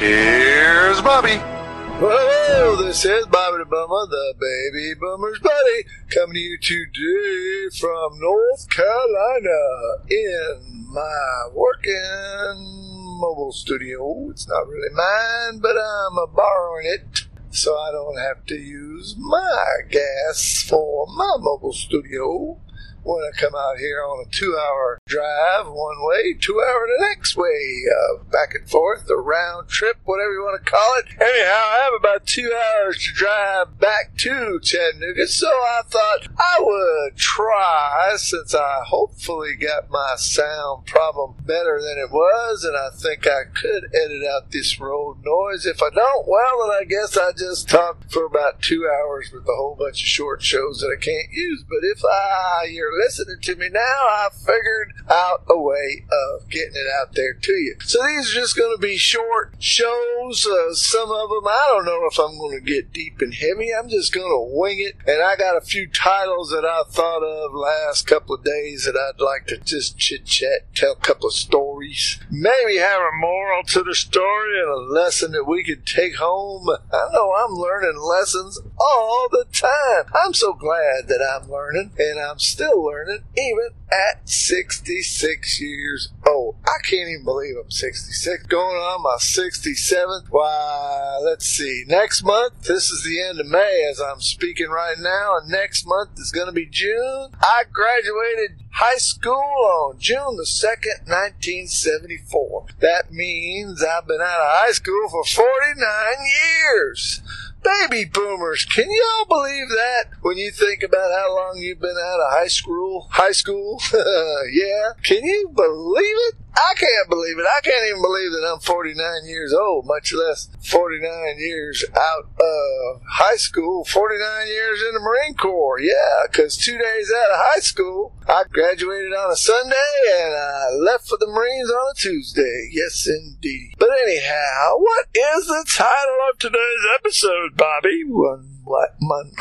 Here's Bobby. Hello, this is Bobby the Boomer, the baby boomer's buddy, coming to you today from North Carolina in my working mobile studio. It's not really mine, but I'm uh, borrowing it so I don't have to use my gas for my mobile studio when I come out here on a two hour drive one way, two hour the next way, uh, back and forth, a round trip, whatever you want to call it. Anyhow, I have about two hours to drive back to Chattanooga, so I thought I would try since I hopefully got my sound problem better than it was, and I think I could edit out this road noise. If I don't, well, then I guess I just talk for about two hours with a whole bunch of short shows that I can't use. But if I, you're listening to me now, I figured out a way of getting it out there to you. So these are just going to be short shows. Uh, some of them, I don't know if I'm going to get deep and heavy. I'm just going to wing it. And I got a few titles that I thought of last couple of days that I'd like to just chit chat, tell a couple of stories. Maybe have a moral to the story and a lesson that we could take home. I know I'm learning lessons all the time. I'm so glad that I'm learning and I'm still learning even at 66 years old. I can't even believe I'm 66. Going on my 67th. Why, let's see. Next month, this is the end of May as I'm speaking right now, and next month is going to be June. I graduated high school on June the 2nd, 1974. That means I've been out of high school for 49 years. Baby boomers, can y'all believe that? When you think about how long you've been out of high school, high school, yeah, can you believe it? I can't believe it. I can't even believe that I'm 49 years old, much less 49 years out of high school, 49 years in the Marine Corps. Yeah, because two days out of high school, I graduated on a Sunday and I left for the Marines on a Tuesday. Yes, indeed. But anyhow, what is the title of today's episode, Bobby? One what one,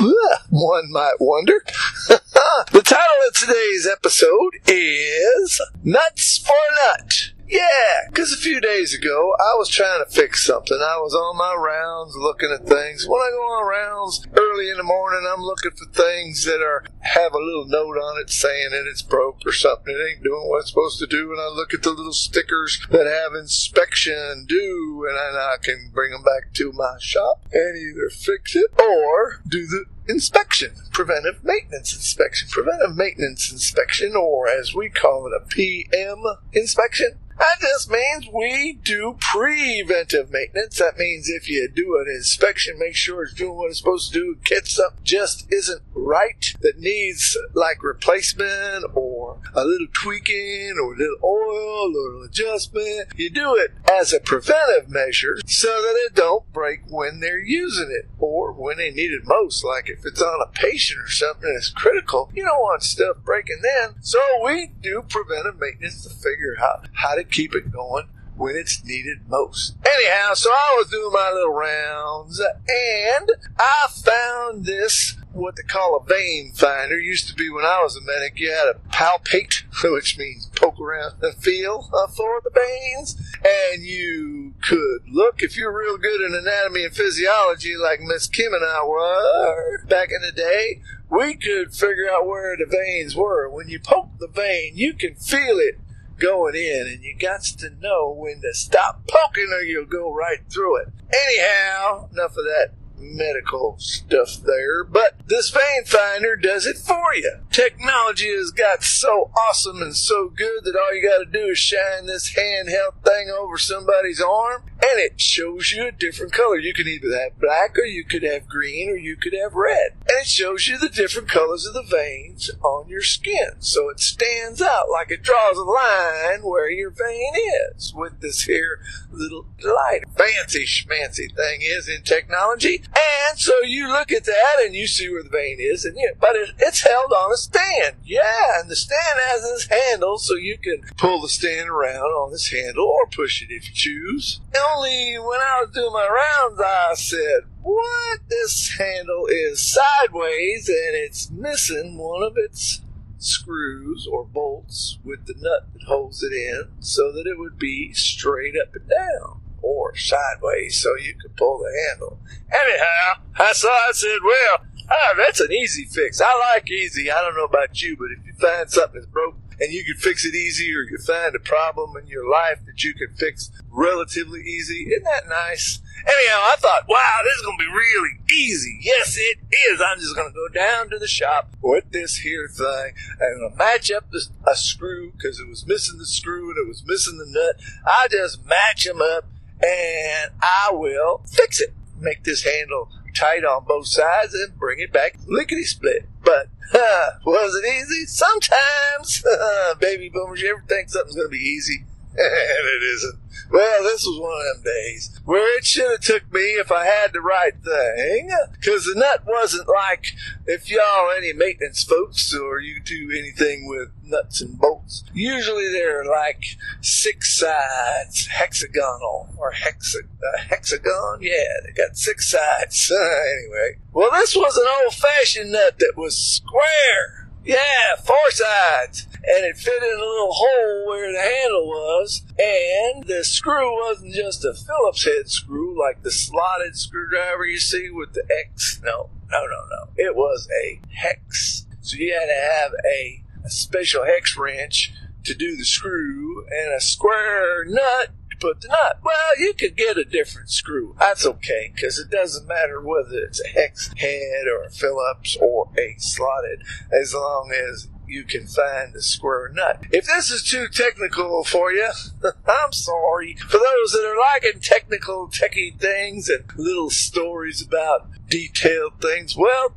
one might wonder. the title of today's episode is Nuts for a Nut. Yeah, because a few days ago I was trying to fix something. I was on my rounds looking at things. When I go on rounds early in the morning, I'm looking for things that are have a little note on it saying that it's broke or something. It ain't doing what it's supposed to do. And I look at the little stickers that have inspection due, and then I can bring them back to my shop and either fix it or do the inspection, preventive maintenance inspection, preventive maintenance inspection, or as we call it, a PM inspection. That just means we do preventive maintenance. That means if you do an inspection, make sure it's doing what it's supposed to do. Get something just isn't right that needs like replacement or a little tweaking or a little oil or adjustment. You do it as a preventive measure so that it don't break when they're using it or when they need it most. Like if it's on a patient or something that's critical, you don't want stuff breaking then. So we do preventive maintenance to figure out how to keep it going when it's needed most. Anyhow, so I was doing my little rounds and I found this what they call a vein finder. Used to be when I was a medic, you had to palpate, which means poke around and feel uh, for the veins, and you could look if you're real good in anatomy and physiology like Miss Kim and I were back in the day. We could figure out where the veins were. When you poke the vein, you can feel it going in, and you got to know when to stop poking or you'll go right through it. Anyhow, enough of that medical stuff there, but this vein finder does it for you. Technology has got so awesome and so good that all you got to do is shine this handheld thing over somebody's arm and it shows you a different color. You can either have black or you could have green or you could have red. And it shows you the different colors of the veins on your skin. So it stands out like it draws a line where your vein is with this here little light. Fancy schmancy thing is in technology. And so you look at that and you see where the vein is, and yeah, but it, it's held on a stand. Yeah, and the stand has this handle so you can pull the stand around on this handle or push it if you choose. Only when I was doing my rounds, I said, what? This handle is sideways and it's missing one of its screws or bolts with the nut that holds it in so that it would be straight up and down or sideways so you could pull the handle. Anyhow, I saw, I said, well, ah, that's an easy fix. I like easy. I don't know about you, but if you find something that's broke and you can fix it easy or you find a problem in your life that you can fix relatively easy, isn't that nice? Anyhow, I thought, wow, this is going to be really easy. Yes, it is. I'm just going to go down to the shop with this here thing. To match up the, a screw because it was missing the screw and it was missing the nut. I just match them up and I will fix it. Make this handle tight on both sides and bring it back lickety split. But uh, was it easy? Sometimes, baby boomers, you ever think something's going to be easy? and it isn't. Well, this was one of them days where it should have took me if I had the right thing, because the nut wasn't like if y'all any maintenance folks or you do anything with nuts and bolts. Usually they're like six sides, hexagonal or hexa, uh, hexagon. Yeah, they got six sides. anyway, well, this was an old-fashioned nut that was square. Yeah, four sides and it fit in a little hole where the handle was, and the screw wasn't just a Phillips head screw like the slotted screwdriver you see with the X. No, no, no, no. It was a hex. So you had to have a, a special hex wrench to do the screw and a square nut the nut. Well, you could get a different screw. That's okay, because it doesn't matter whether it's a hex head or a Phillips or a slotted, as long as you can find the square nut. If this is too technical for you, I'm sorry. For those that are liking technical, techie things and little stories about detailed things, well,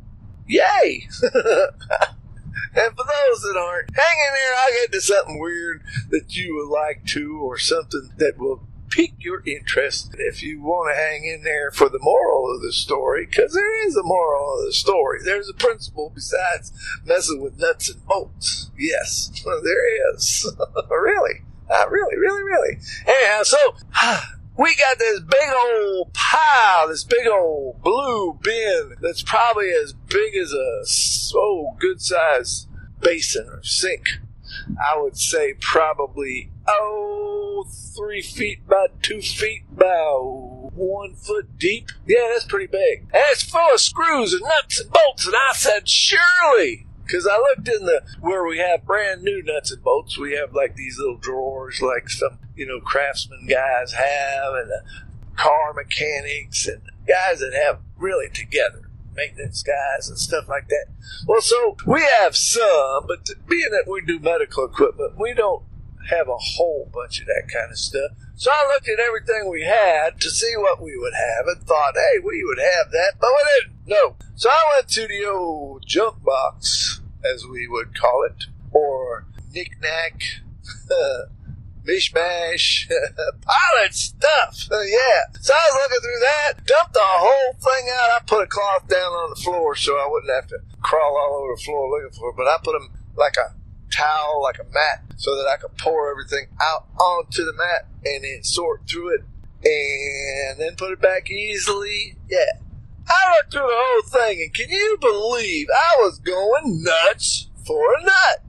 yay! And for those that aren't, hang in there. I'll get to something weird that you would like to, or something that will pique your interest if you want to hang in there for the moral of the story, because there is a moral of the story. There's a principle besides messing with nuts and bolts. Yes, there is. really. Uh, really, really, really. Anyhow, so we got this big old pile, this big old blue bin that's probably as big as a so oh, good sized basin or sink. I would say probably oh three feet by two feet by one foot deep. Yeah, that's pretty big. And it's full of screws and nuts and bolts. And I said, surely. Because I looked in the where we have brand new nuts and bolts, we have like these little drawers, like some you know craftsman guys have, and the car mechanics and guys that have really together maintenance guys and stuff like that. Well, so we have some, but being that we do medical equipment, we don't have a whole bunch of that kind of stuff. So I looked at everything we had to see what we would have and thought, hey, we would have that, but we didn't. No. So I went to the old junk box, as we would call it, or knick-knack, uh, mishmash, pilot stuff. yeah. So I was looking through that, dumped the whole thing out. I put a cloth down on the floor so I wouldn't have to crawl all over the floor looking for it, but I put them like a towel, like a mat, so that I could pour everything out onto the mat and then sort through it and then put it back easily. Yeah. I looked through the whole thing and can you believe I was going nuts for a nut?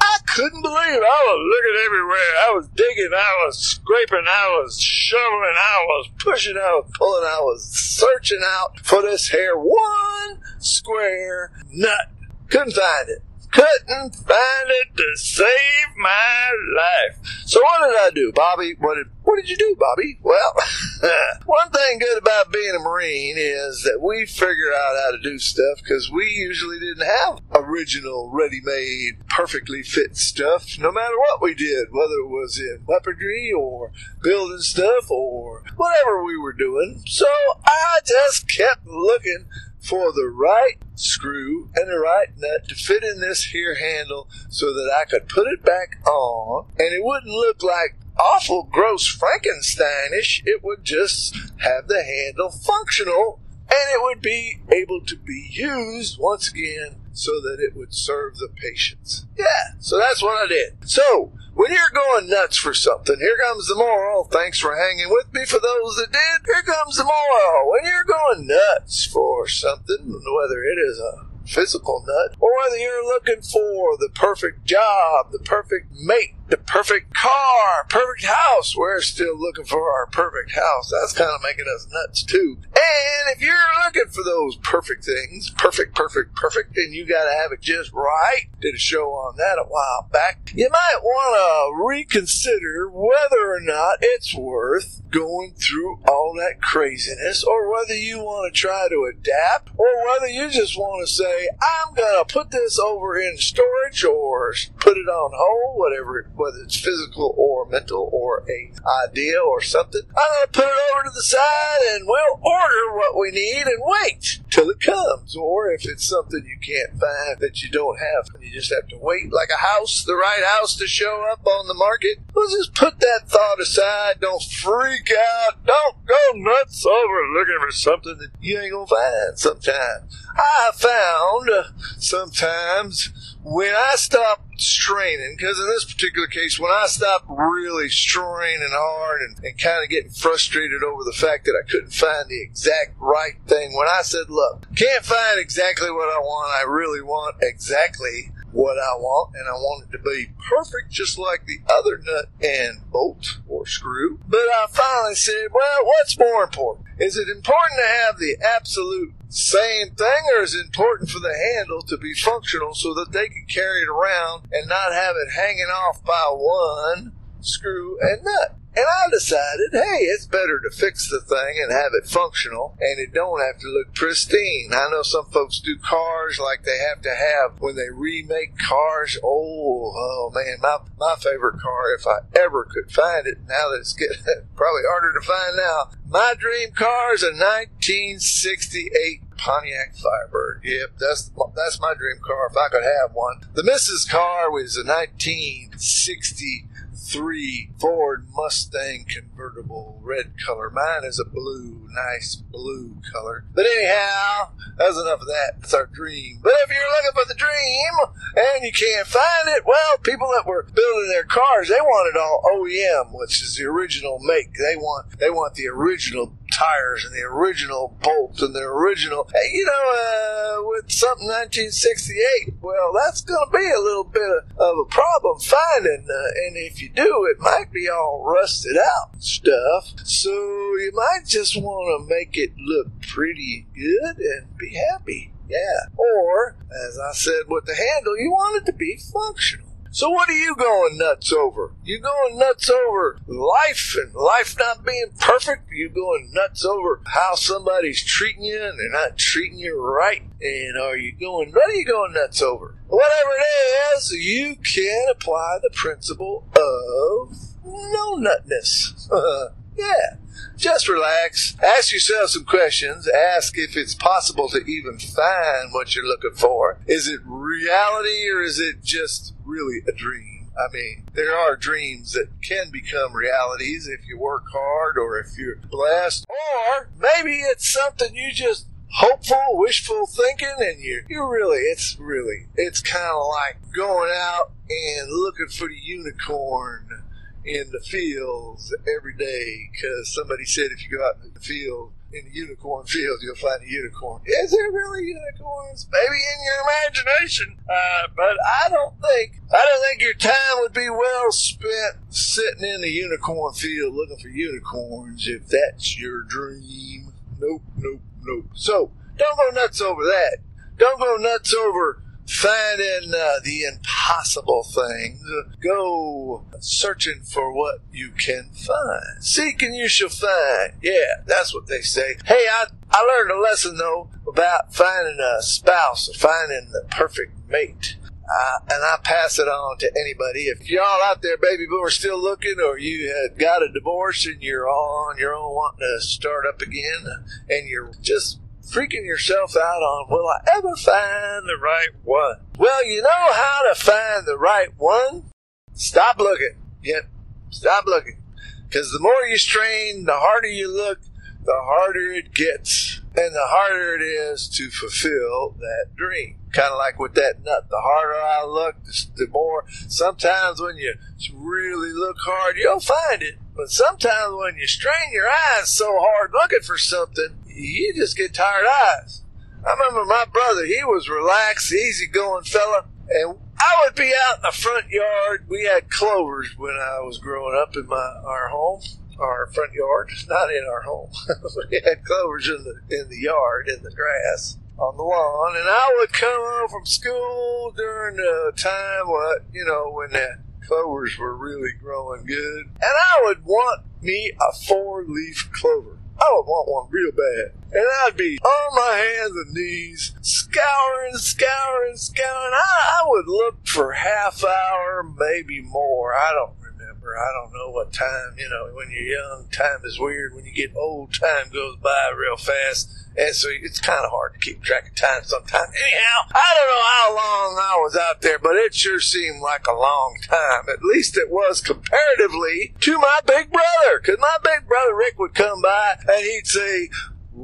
I couldn't believe it. I was looking everywhere. I was digging, I was scraping, I was shoveling, I was pushing, I was pulling, I was searching out for this hair. one square nut. Couldn't find it couldn't find it to save my life. So what did I do, Bobby? What did what did you do, Bobby? Well, one thing good about being a Marine is that we figure out how to do stuff because we usually didn't have original, ready-made, perfectly fit stuff. No matter what we did, whether it was in weaponry or building stuff or whatever we were doing. So I just kept looking for the right screw and the right nut to fit in this here handle so that I could put it back on and it wouldn't look like awful gross Frankensteinish. It would just have the handle functional and it would be able to be used once again so that it would serve the patients. Yeah, so that's what I did. So, when you're going nuts for something, here comes the moral. Thanks for hanging with me. For those that did, here comes the moral. When you're going nuts for something, whether it is a physical nut, or whether you're looking for the perfect job, the perfect mate, the perfect car, perfect house. We're still looking for our perfect house. That's kind of making us nuts too. And if you're looking for those perfect things, perfect, perfect, perfect, and you got to have it just right, did a show on that a while back, you might want to reconsider whether or not it's worth going through all that craziness or whether you want to try to adapt or whether you just want to say, I'm going to put this over in storage or put it on hold, whatever whether it's physical or mental or a idea or something. I'm to put it over to the side and we'll order what we need and wait till it comes. Or if it's something you can't find that you don't have, you just have to wait like a house, the right house to show up on the market, well, just put that thought aside. Don't freak out. Don't go nuts over looking for something that you ain't to find sometimes. I found uh, sometimes when I stop straining, because in this particular case, when I stopped really straining hard and, and kind of getting frustrated over the fact that I couldn't find the exact right thing, when I said, look, can't find exactly what I want, I really want exactly what I want, and I want it to be perfect, just like the other nut and bolt or screw. But I finally said, well, what's more important? Is it important to have the absolute same thing, or is important for the handle to be functional so that they can carry it around and not have it hanging off by one screw and nut? And I decided, hey, it's better to fix the thing and have it functional and it don't have to look pristine. I know some folks do cars like they have to have when they remake cars. Oh, oh man, my, my favorite car, if I ever could find it, now that it's getting probably harder to find now, my dream car is a 1968 Pontiac Firebird. Yep, that's that's my dream car if I could have one. The Mrs. car was a 1960 three Ford Mustang convertible red color. Mine is a blue, nice blue color. But anyhow, that's enough of that. It's our dream. But if you're looking for the dream and you can't find it, well, people that were building their cars, they wanted all OEM, which is the original make. They want they want the original tires and the original bolts and the original, you know, uh, with something 1968, well, that's going to be a little bit of a problem finding. Uh, and if you do, it might be all rusted out stuff. So you might just want to make it look pretty good and be happy. Yeah. Or, as I said with the handle, you want it to be functional. So what are you going nuts over? You going nuts over life and life not being perfect? You going nuts over how somebody's treating you and they're not treating you right? And are you going, what are you going nuts over? Whatever it is, you can apply the principle of no nutness. yeah. Just relax. Ask yourself some questions. Ask if it's possible to even find what you're looking for. Is it reality or is it just really a dream? I mean, there are dreams that can become realities if you work hard or if you're blessed. Or maybe it's something you just hopeful, wishful thinking, and you you really, it's really, it's kind of like going out and looking for the unicorn in the fields every day because somebody said if you go out in the field in the unicorn field, you'll find a unicorn. Is there really unicorns? Maybe in your imagination. Uh, but I don't think, I don't think your time would be well spent sitting in the unicorn field looking for unicorns if that's your dream. Nope, nope, nope. So, don't go nuts over that. Don't go nuts over finding uh, the impossible things. Go searching for what you can find. Seek and you shall find. Yeah, that's what they say. Hey, I, I learned a lesson though about finding a spouse, finding the perfect mate. Uh, and I pass it on to anybody. If y'all out there, baby boomers, still looking, or you had got a divorce and you're all on your own wanting to start up again, and you're just freaking yourself out on, will I ever find the right one? Well, you know how to find the right one? Stop looking. Yep, stop looking. Because the more you strain, the harder you look, the harder it gets. And the harder it is to fulfill that dream. Kind of like with that nut. The harder I look, the more. Sometimes when you really look hard, you'll find it. But sometimes when you strain your eyes so hard looking for something, you just get tired eyes. I remember my brother, he was relaxed, easygoing fella, and I would be out in the front yard. We had clovers when I was growing up in my our home, our front yard, not in our home. we had clovers in the in the yard, in the grass, on the lawn, and I would come home from school during the time what you know when the clovers were really growing good, and I would want me a four leaf clover. I would want one real bad. And I'd be on my hands and knees, scouring, scouring, scouring. I, I would look for half hour, maybe more. I don't remember. I don't know what time, you know, when you're young, time is weird. When you get old, time goes by real fast. And so it's kind of hard to keep track of time sometimes. Anyhow, I don't know how long I was out there, but it sure seemed like a long time. At least it was comparatively to my big brother. Cause my big brother Rick would come by and he'd say,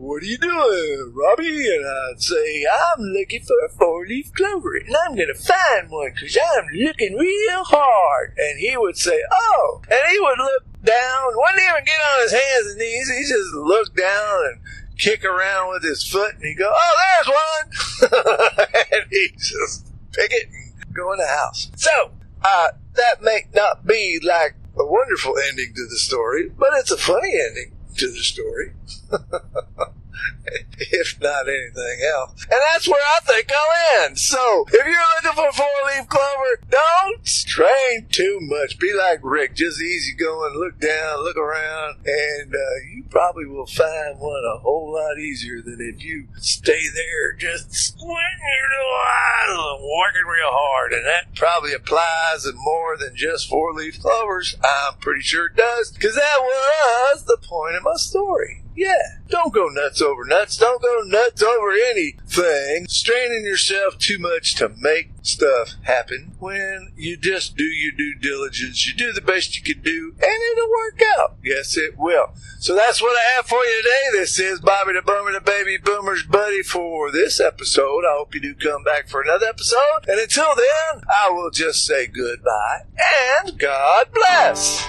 what are you doing, Robbie? And I'd say, I'm looking for a four-leaf clover, and I'm going to find one because I'm looking real hard. And he would say, oh, and he would look down, wouldn't even get on his hands and knees. He just looked down and kick around with his foot, and he'd go, oh, there's one. and he just pick it and go in the house. So, uh, that may not be like a wonderful ending to the story, but it's a funny ending to the story. if not anything else. And that's where I think I'll end. So, if you're looking for four leaf clover, don't strain too much. Be like Rick, just easy going, look down, look around, and uh, you probably will find one a whole lot easier than if you stay there just squinting your little eyes and working real hard. And that probably applies to more than just four leaf clovers. I'm pretty sure it does, because that was the point of my story. Yeah, don't go nuts over nuts. Don't go nuts over anything. Straining yourself too much to make stuff happen when you just do your due diligence. You do the best you can do and it'll work out. Yes, it will. So that's what I have for you today. This is Bobby the Boomer, the baby boomer's buddy for this episode. I hope you do come back for another episode. And until then, I will just say goodbye and God bless.